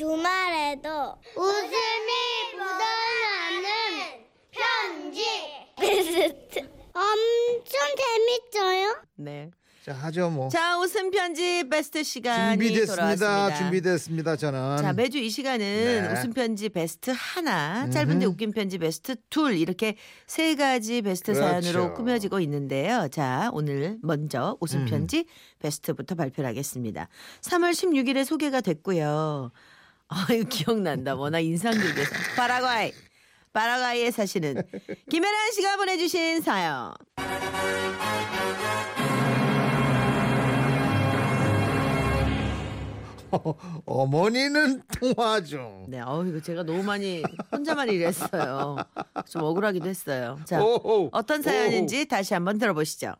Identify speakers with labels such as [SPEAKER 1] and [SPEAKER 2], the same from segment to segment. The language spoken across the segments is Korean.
[SPEAKER 1] 주말에도 웃음이 묻어나는 편지 베스트 엄청 재밌어요.
[SPEAKER 2] 네.
[SPEAKER 3] 자 하죠 뭐.
[SPEAKER 2] 자, 웃음 편지 베스트 시간이
[SPEAKER 3] 준비됐습니다.
[SPEAKER 2] 돌아왔습니다.
[SPEAKER 3] 준비됐습니다. 저는.
[SPEAKER 2] 자, 매주 이 시간은
[SPEAKER 3] 네.
[SPEAKER 2] 웃음 편지 베스트 하나, 짧은데
[SPEAKER 3] 음흠.
[SPEAKER 2] 웃긴 편지 베스트 둘 이렇게 세 가지 베스트
[SPEAKER 3] 그렇죠.
[SPEAKER 2] 사연으로 꾸며지고 있는데요. 자, 오늘 먼저 웃음
[SPEAKER 3] 음.
[SPEAKER 2] 편지 베스트부터 발표를 하겠습니다. 3월 16일에 소개가 됐고요. 아유, 기억난다. 워낙 인상 깊게. 파라과이. 파라과이에 사시는 김혜란 씨가 보내주신 사연.
[SPEAKER 3] 어머니는 통화 중.
[SPEAKER 2] 네, 어 이거 제가 너무 많이 혼자만 일했어요. 좀 억울하기도 했어요. 자,
[SPEAKER 3] 오호.
[SPEAKER 2] 어떤 사연인지 다시 한번 들어보시죠.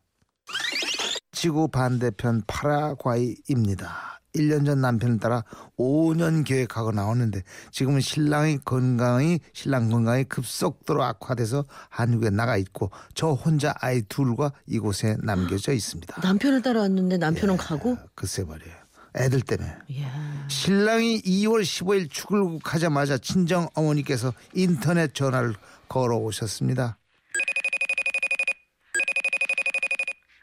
[SPEAKER 3] 지구 반대편 파라과이입니다. 1년 전 남편을 따라 5년 계획하고 나왔는데 지금은 신랑이 건강이 신랑 건강이 급속도로 악화돼서 한국에 나가 있고 저 혼자 아이 둘과 이곳에 남겨져 있습니다.
[SPEAKER 2] 남편을 따라 왔는데 남편은 가고?
[SPEAKER 3] 글쎄 말이에요. 애들 때문에.
[SPEAKER 2] 이야.
[SPEAKER 3] 신랑이 2월 15일 출국하자마자 친정 어머니께서 인터넷 전화를 걸어 오셨습니다.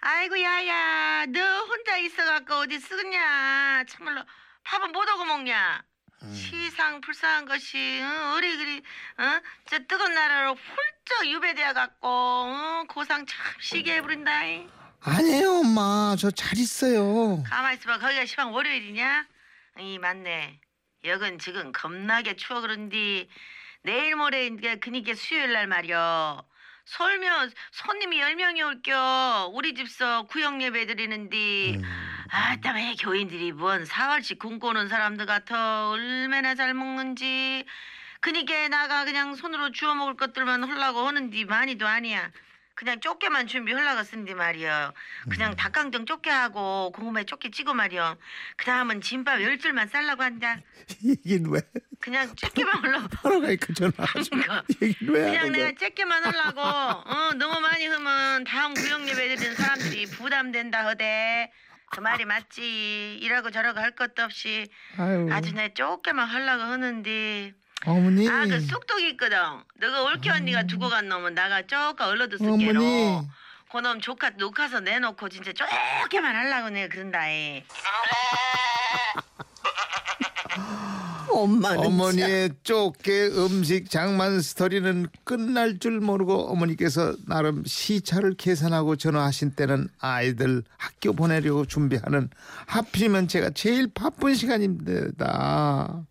[SPEAKER 2] 아이고 야야, 너 혼자 있어갖고 어디 쓰겠냐? 참말로 밥은 못 하고 먹냐? 시상 불쌍한 것이 응, 어리 그리 어? 저 뜨거운 나라로 훌쩍 유배되어 갖고 어? 고상 참 시게 해버린다.
[SPEAKER 3] 아니에요 엄마 저 잘 있어요.
[SPEAKER 2] 가만 있어봐 거기가 시방 월요일이냐? 이 맞네 여긴 지금 겁나게 추워 그런디 내일 모레 이제 그니까 수요일 날 말이여 설면 손님이 열명이 올겨. 우리 집서 구역 예배 드리는디.
[SPEAKER 3] 음.
[SPEAKER 2] 아따 왜 교인들이 뭔 사활씩 굶고 오는 사람들 같아 얼마나 잘 먹는지. 그니까 나가 그냥 손으로 주워 먹을 것들만 헐라고 하는디 많이도 아니야 그냥 쪼개만 준비 쓴디 말이여 그냥 닭강정 쪼개 하고 고구마에 쪼개 찍어 말이여 그 다음은 짐밥 열 줄만 쌀라고 한다.
[SPEAKER 3] 이긴 왜?
[SPEAKER 2] 그냥 쪼개만 헐라고.
[SPEAKER 3] 하러 가니까 전화하지
[SPEAKER 2] 그러니까.
[SPEAKER 3] 얘긴 왜
[SPEAKER 2] 그냥
[SPEAKER 3] 하는
[SPEAKER 2] 내가? 쬐게만 하려고. 어, 너무 많이 하면 다음 구역 예배 드리는 사람들이 부담된다 허대. 그 말이 맞지. 이라고 저라고 할 것도 없이
[SPEAKER 3] 아유.
[SPEAKER 2] 아주 내 쪼개만 하려고 하는데
[SPEAKER 3] 어머니.
[SPEAKER 2] 아 그 쑥독이 있거든. 너가 올케 언니가 두고 간 놈은 나가 쪼까 얼러도 쓸게로.
[SPEAKER 3] 어머니.
[SPEAKER 2] 그놈 조카 녹아서 내놓고 진짜 쪼개만 하려고 내가 그런다에 엄마는
[SPEAKER 3] 어머니의 좁게 음식 장만 스토리는 끝날 줄 모르고 어머니께서 나름 시차를 계산하고 전화하신 때는 아이들 학교 보내려고 준비하는 하필이면 제가 제일 바쁜 시간입니다.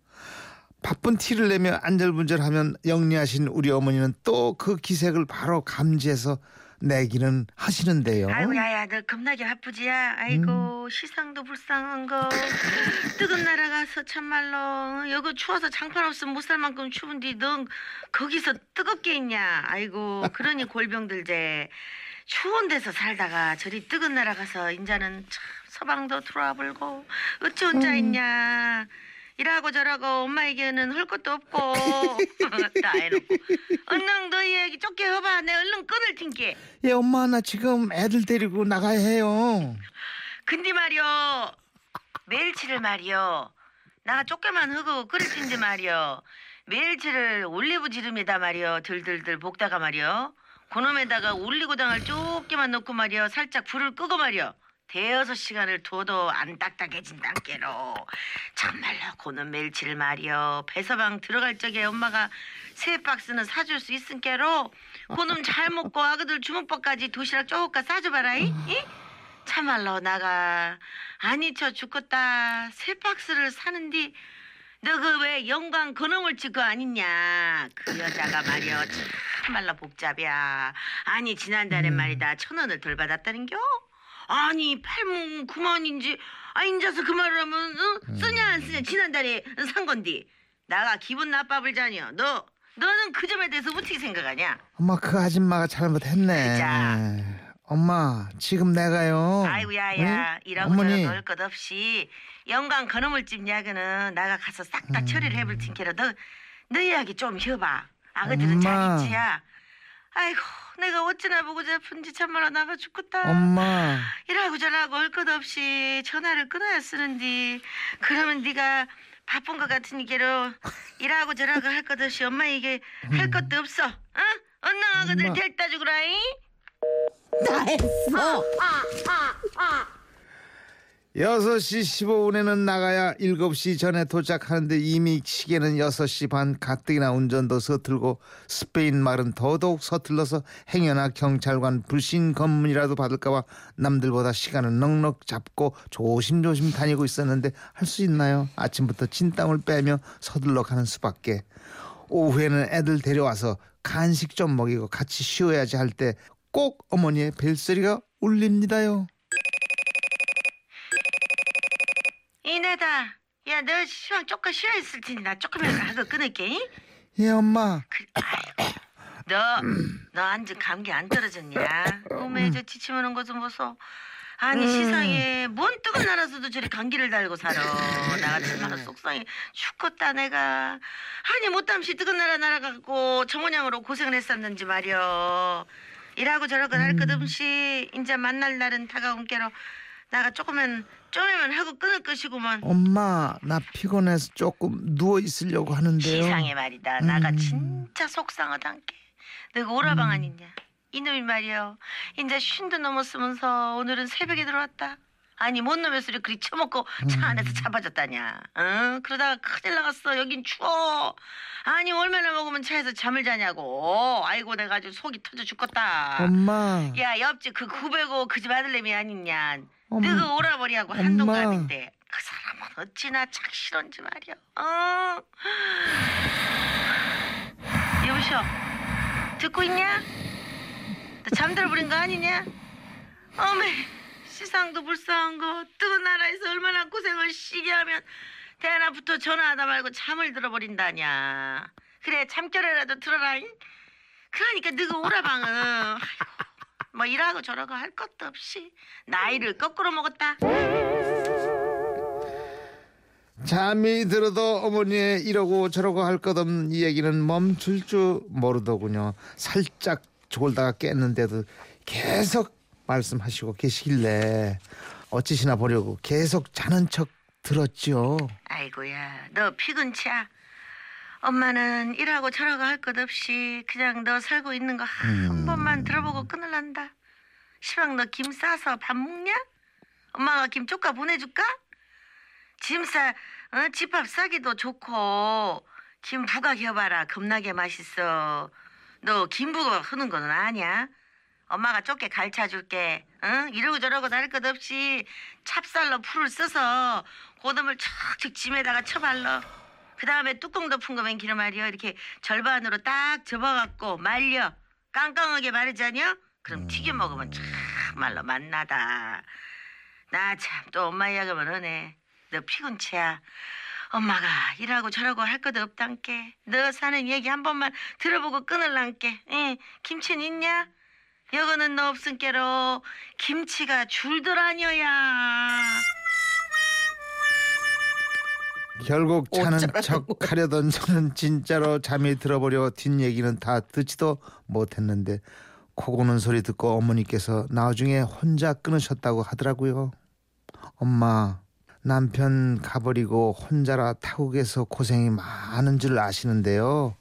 [SPEAKER 3] 바쁜 티를 내며 안절분절하면 영리하신 우리 어머니는 또 그 기색을 바로 감지해서 내기는 하시는데요.
[SPEAKER 2] 아이고 야야 너 겁나게 바쁘지야? 아이고 시상도 불쌍한 거. 뜨거운 나라 가서 참말로 여기 추워서 장판 없으면 못 살 만큼 추운데 넌 거기서 뜨겁게 있냐? 아이고 그러니 골병 들제. 추운 데서 살다가 저리 뜨거운 나라 가서 인자는 참 서방도 들어와 불고 어찌 혼자 있냐 이라고 저라고 엄마에게는 할 것도 없고. 다 해놓고. 얼른 너희 얘기 쫓게 해봐. 내 얼른 끊을 텐게.
[SPEAKER 3] 예 엄마 나 지금 애들 데리고 나가야 해요.
[SPEAKER 2] 근데 말이요. 멸치를 말이요. 나가 하고 그럴 텐데 말이요. 멸치를 올리브 지름에다 말이요. 들들들 볶다가 말이요. 그놈에다가 올리고당을 조금만 넣고 말이요. 살짝 불을 끄고 말이요 대여섯 시간을 둬도 안 딱딱해진단께로. 참말로 그놈 멸치를 말이요 배서방 들어갈 적에 엄마가 세 박스는 사줄 수 있은께로 그놈 잘 먹고 아그들 주먹밥까지 도시락 쪼까 싸줘봐라 이? 이? 참말로 나가. 아니 저 죽겠다. 세 박스를 사는디 너 그 왜 영광 그놈을 찍어 아니냐. 그 여자가 말이여 참말로 복잡이야. 아니 지난달에 말이다. 천 원을 덜 받았다는겨 아니 팔문 구만인지 아 인자서 그 말을 하면 어? 쓰냐 안 쓰냐 지난달에 산 건디 나가 기분 나빠 불자니여 너 너는 그 점에 대해서 어떻게 생각하냐
[SPEAKER 3] 엄마 그 아줌마가 잘못했네.
[SPEAKER 2] 그자.
[SPEAKER 3] 엄마 지금 내가요.
[SPEAKER 2] 아이고 야야
[SPEAKER 3] 응?
[SPEAKER 2] 이라고
[SPEAKER 3] 어머니.
[SPEAKER 2] 저라고 할것 없이 영광 그놈을집 이야기는 나가 가서 싹다
[SPEAKER 3] 음.
[SPEAKER 2] 처리를 해볼 테니까 너, 너 이야기 좀 해봐 아그들은
[SPEAKER 3] 엄마.
[SPEAKER 2] 자기 지야 아이고 내가 어찌나 보고 싶은지 참말로 나가 죽겠다
[SPEAKER 3] 엄마
[SPEAKER 2] 이라고 저라고 할 것 없이 전화를 끊어야 쓰는디 그러면 네가 바쁜 것 같으니께로 일하고 저라고 할 것 없이 엄마 이게 할 것도 없어. 어? 언능하고들
[SPEAKER 3] 엄마.
[SPEAKER 2] 데려다 주구라이.
[SPEAKER 4] 다 했어.
[SPEAKER 3] 6시 15분에는 나가야 7시 전에 도착하는데 이미 시계는 6시 반 가뜩이나 운전도 서툴고 스페인 말은 더더욱 서툴러서 행여나 경찰관 불신 검문이라도 받을까봐 남들보다 시간을 넉넉 잡고 조심조심 다니고 있었는데 할 수 있나요? 아침부터 진땀을 빼며 서둘러 가는 수밖에 오후에는 애들 데려와서 간식 좀 먹이고 같이 쉬어야지 할 때 꼭 어머니의 벨소리가 울립니다요.
[SPEAKER 2] 이내다. 야, 너 시방 조금 쉬어 있을 테니 나 조금이라도 하고 끊을게. 잉?
[SPEAKER 3] 예 엄마
[SPEAKER 2] 그, 아이고. 너, 너 완전 감기 안 떨어졌냐? 어메, 저 지치면은 거좀 보소. 아니 시상에 뭔 뜨거운 나라서도 저리 감기를 달고 살아. 나 같은 나라 속상해 죽겠다 내가. 아니 못담시 뜨거운 나라 날아가고 저 모양으로 고생을 했었는지 말이여. 일하고 저러고 할 것 없이 이제 만날 날은 다가온 게로 나가 조금은 좀이면 하고 끊을 것이구먼.
[SPEAKER 3] 엄마 나 피곤해서 조금 누워 있으려고 하는데요.
[SPEAKER 2] 시상에 말이다. 나가
[SPEAKER 3] 음.
[SPEAKER 2] 진짜 속상하단 게. 내가 오라방 아니냐. 이놈이 말이여. 이제 쉰도 넘었으면서 오늘은 새벽에 들어왔다. 아니 뭔 놈의 소리 그리 처먹고 차 안에서 잡아줬다냐. 응? 그러다가 큰일 나갔어. 여긴 추워. 아니 얼마나 먹으면 차에서 잠을 자냐고. 아이고 내가 아주 속이 터져 죽겠다.
[SPEAKER 3] 엄마
[SPEAKER 2] 야 옆집 그 구배고 그 집 아들내미 아니냐. 너그 오라버리하고
[SPEAKER 3] 엄마.
[SPEAKER 2] 한동갑인데 그 사람은 어찌나 착실한지 말이야. 어? 여보시오. 듣고 있냐? 너 잠들어 버린 거 아니냐? 어메 시상도 불쌍한 거 뜨거운 나라에서 얼마나 고생을 시게 하면 대낮부터 전화하다 말고 잠을 들어버린다냐. 그래 잠결에라도 들어라잉. 그러니까 너가 오라방은 아이고 뭐 이러고 저러고 할 것도 없이 나이를 거꾸로 먹었다.
[SPEAKER 3] 잠이 들어도 어머니의 이러고 저러고 할 것 없는 이 얘기는 멈출 줄 모르더군요. 살짝 졸다가 깼는데도 계속 말씀하시고 계시길래 어찌시나 보려고 계속 자는 척 들었지요.
[SPEAKER 2] 아이고야, 너 피근치야. 엄마는 일하고 저러고 할 것 없이 그냥 너 살고 있는 거한 번만 들어보고 끊을란다. 시방 너 김 싸서 밥 먹냐? 엄마가 김 쪼까 보내줄까? 짐 싸, 어? 집밥 싸기도 좋고 김 부각 해봐라 겁나게 맛있어. 너 김 부각 하는 거는 아니야? 엄마가 좁게 가르쳐줄게. 응? 이러고 저러고 다를 것 없이 찹쌀로 풀을 써서 고등을 척척 짐에다가 쳐발라. 그 다음에 뚜껑 덮은 거면 기름 말이야. 이렇게 절반으로 딱 접어갖고 말려. 깡깡하게 마르자냐? 그럼 튀겨 먹으면 참말로 맛나다. 나 참 또 엄마 이야기만 하네. 너 피곤치야. 엄마가 일하고 저러고 할 것도 없단께. 너 사는 얘기 한 번만 들어보고 끊을란께. 응, 김치는 있냐? 여거는 너 없은께로 김치가 줄더라녀야.
[SPEAKER 3] 결국 자는
[SPEAKER 4] 어쩌라는
[SPEAKER 3] 척 하려던 저는 진짜로 잠이 들어버려 뒷얘기는 다 듣지도 못했는데 코 고는 소리 듣고 어머니께서 나중에 혼자 끊으셨다고 하더라고요. 엄마 남편 가버리고 혼자라 타국에서 고생이 많은 줄 아시는데요.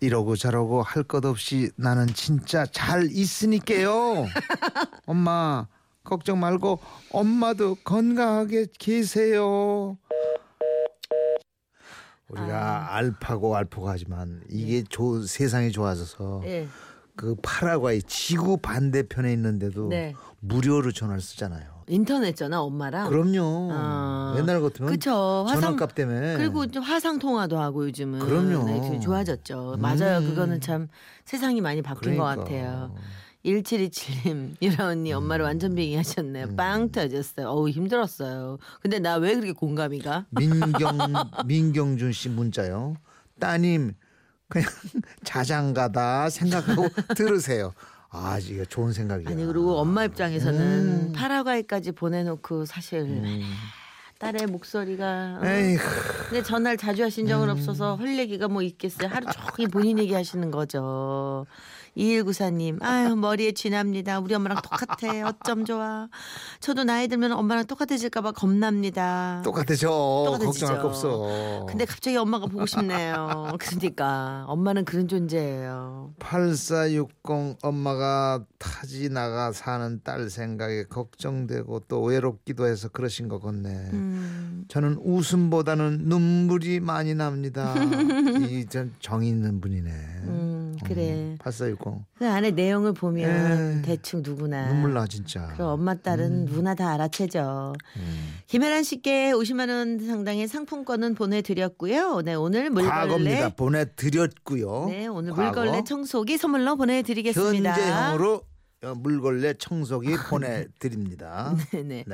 [SPEAKER 3] 이러고 저러고 할 것 없이 나는 진짜 잘 있으니까요. 엄마 걱정 말고 엄마도 건강하게 계세요. 우리가 알파고 알파고 하지만 이게 조, 세상이 좋아져서
[SPEAKER 4] 예.
[SPEAKER 3] 그 파라과이 지구 반대편에 있는데도
[SPEAKER 4] 네.
[SPEAKER 3] 무료로 전화를 쓰잖아요.
[SPEAKER 4] 인터넷 전화 엄마랑.
[SPEAKER 3] 그럼요.
[SPEAKER 4] 아.
[SPEAKER 3] 옛날 같으면
[SPEAKER 4] 그쵸. 화상
[SPEAKER 3] 전화값 때문에
[SPEAKER 4] 그리고 좀 화상 통화도 하고 요즘은
[SPEAKER 3] 그럼요.
[SPEAKER 4] 네, 좋아졌죠. 맞아요.
[SPEAKER 3] 음.
[SPEAKER 4] 그거는 참 세상이 많이 바뀐 것
[SPEAKER 3] 그러니까.
[SPEAKER 4] 같아요. 1727님, 유라 언니 엄마를 완전 빙의 하셨네요.
[SPEAKER 3] 음.
[SPEAKER 4] 빵 터졌어요. 어우, 힘들었어요. 근데 나 왜 그렇게 공감이 가?
[SPEAKER 3] 민경 민경준 씨 문자요. 따님 그냥 자장가다 생각하고 들으세요. 아 이게 좋은 생각이야.
[SPEAKER 4] 아니, 그리고 엄마 입장에서는
[SPEAKER 3] 음.
[SPEAKER 4] 파라과이까지 보내놓고 사실
[SPEAKER 3] 음.
[SPEAKER 4] 딸의 목소리가. 어,
[SPEAKER 3] 에이
[SPEAKER 4] 근데 전화를 자주 하신 적은
[SPEAKER 3] 음.
[SPEAKER 4] 없어서 할 얘기가 뭐 있겠어요. 하루 종일 본인 얘기 하시는 거죠.
[SPEAKER 2] 2194님, 아유, 머리에 쥐납니다. 우리 엄마랑 똑같아. 어쩜 좋아. 저도 나이 들면 엄마랑 똑같아질까봐 겁납니다.
[SPEAKER 3] 똑같아져.
[SPEAKER 2] 똑같아지죠.
[SPEAKER 3] 걱정할 거 없어.
[SPEAKER 2] 근데 갑자기 엄마가 보고 싶네요. 그러니까. 엄마는 그런 존재예요.
[SPEAKER 3] 8460 엄마가 타지 나가 사는 딸 생각에 걱정되고 또 외롭기도 해서 그러신 것 같네.
[SPEAKER 2] 음.
[SPEAKER 3] 저는 웃음보다는 눈물이 많이 납니다. 이 전 정이 있는 분이네.
[SPEAKER 2] 음, 그래.
[SPEAKER 3] 8460
[SPEAKER 2] 그 안에 내용을 보면
[SPEAKER 3] 에이,
[SPEAKER 2] 대충 누구나.
[SPEAKER 3] 눈물 나 진짜.
[SPEAKER 2] 그럼 엄마 딸은 누구나 다 알아채죠.
[SPEAKER 3] 음.
[SPEAKER 2] 김혜란 씨께 50만 원 상당의 상품권은 보내드렸고요. 네 오늘
[SPEAKER 3] 과거입니다.
[SPEAKER 2] 물걸레
[SPEAKER 3] 보내드렸고요.
[SPEAKER 2] 네 오늘
[SPEAKER 3] 과거.
[SPEAKER 2] 물걸레 청소기 선물로 보내드리겠습니다.
[SPEAKER 3] 현재형으로 어, 물걸레 청소기 보내드립니다.
[SPEAKER 2] 네네.